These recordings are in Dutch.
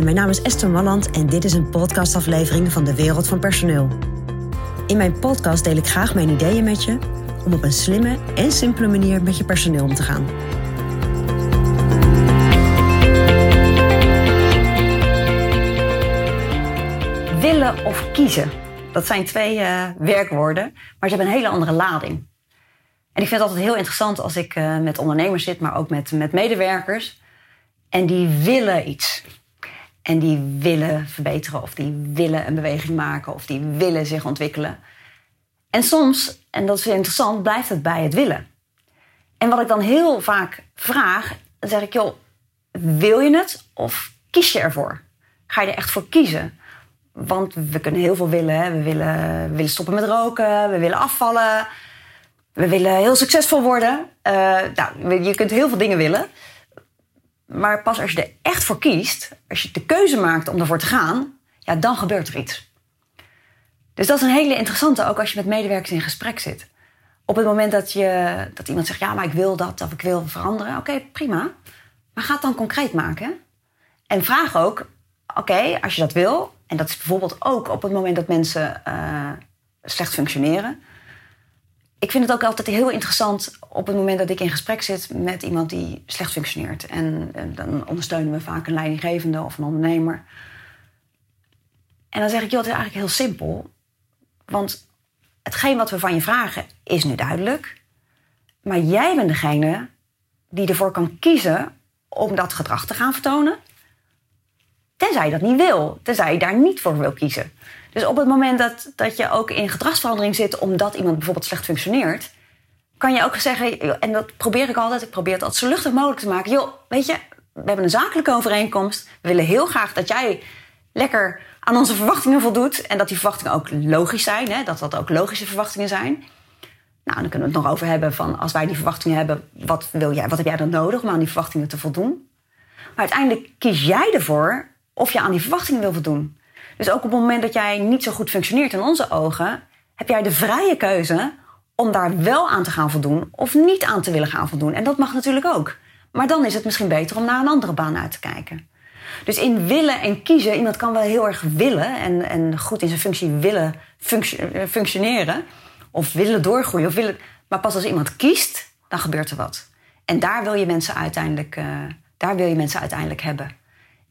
Mijn naam is Esther Malland en dit is een podcastaflevering van de Wereld van Personeel. In mijn podcast deel ik graag mijn ideeën met je om op een slimme en simpele manier met je personeel om te gaan. Willen of kiezen, dat zijn twee uh, werkwoorden, maar ze hebben een hele andere lading. En ik vind het altijd heel interessant als ik uh, met ondernemers zit, maar ook met, met medewerkers. En die willen iets. En die willen verbeteren, of die willen een beweging maken, of die willen zich ontwikkelen. En soms, en dat is interessant, blijft het bij het willen. En wat ik dan heel vaak vraag, dan zeg ik, joh, wil je het of kies je ervoor? Ga je er echt voor kiezen? Want we kunnen heel veel willen. Hè? We, willen willen stoppen met roken, we willen afvallen, we willen heel succesvol worden. Uh, nou, je kunt heel veel dingen willen. Maar pas als je er echt voor kiest, als je de keuze maakt om ervoor te gaan, ja, dan gebeurt er iets. Dus dat is een hele interessante, ook als je met medewerkers in gesprek zit. Op het moment dat, je, dat iemand zegt, ja, maar ik wil dat of ik wil veranderen. Oké, prima. Maar ga het dan concreet maken. En vraag ook, oké, als je dat wil, en dat is bijvoorbeeld ook op het moment dat mensen uh, slecht functioneren. Ik vind het ook altijd heel interessant op het moment dat ik in gesprek zit met iemand die slecht functioneert. En, dan ondersteunen we vaak een leidinggevende of een ondernemer. En dan zeg ik, joh, het is eigenlijk heel simpel. Want hetgeen wat we van je vragen is nu duidelijk. Maar jij bent degene die ervoor kan kiezen om dat gedrag te gaan vertonen. Tenzij je dat niet wil. Tenzij je daar niet voor wil kiezen. Dus op het moment dat, dat je ook in gedragsverandering zit omdat iemand bijvoorbeeld slecht functioneert, kan je ook zeggen, en dat probeer ik altijd, ik probeer het altijd zo luchtig mogelijk te maken. Joh, weet je, we hebben een zakelijke overeenkomst. We willen heel graag dat jij lekker aan onze verwachtingen voldoet. En dat die verwachtingen ook logisch zijn. Hè? Dat dat ook logische verwachtingen zijn. Nou, dan kunnen we het nog over hebben van als wij die verwachtingen hebben, wat, wil jij, wat heb jij dan nodig om aan die verwachtingen te voldoen? Maar uiteindelijk kies jij ervoor of je aan die verwachtingen wil voldoen. Dus ook op het moment dat jij niet zo goed functioneert in onze ogen, heb jij de vrije keuze om daar wel aan te gaan voldoen of niet aan te willen gaan voldoen. En dat mag natuurlijk ook. Maar dan is het misschien beter om naar een andere baan uit te kijken. Dus in willen en kiezen, iemand kan wel heel erg willen en, en goed in zijn functie willen eh, functioneren. Of willen doorgroeien. Of willen, maar pas als iemand kiest, dan gebeurt er wat. En daar wil je mensen uiteindelijk, uh, daar wil je mensen uiteindelijk hebben.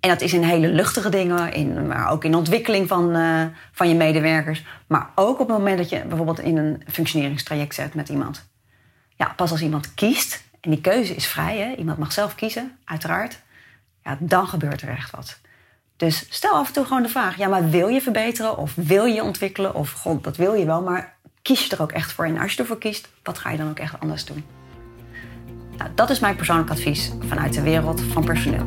En dat is in hele luchtige dingen, in, maar ook in ontwikkeling van, uh, van je medewerkers. Maar ook op het moment dat je bijvoorbeeld in een functioneringstraject zet met iemand. Ja, pas als iemand kiest, en die keuze is vrij, hè? iemand mag zelf kiezen, uiteraard ja, dan gebeurt er echt wat. Dus stel af en toe gewoon de vraag: ja, maar wil je verbeteren of wil je ontwikkelen? Of god, dat wil je wel, maar kies je er ook echt voor? En als je ervoor kiest, wat ga je dan ook echt anders doen? Nou, dat is mijn persoonlijk advies vanuit de wereld van personeel.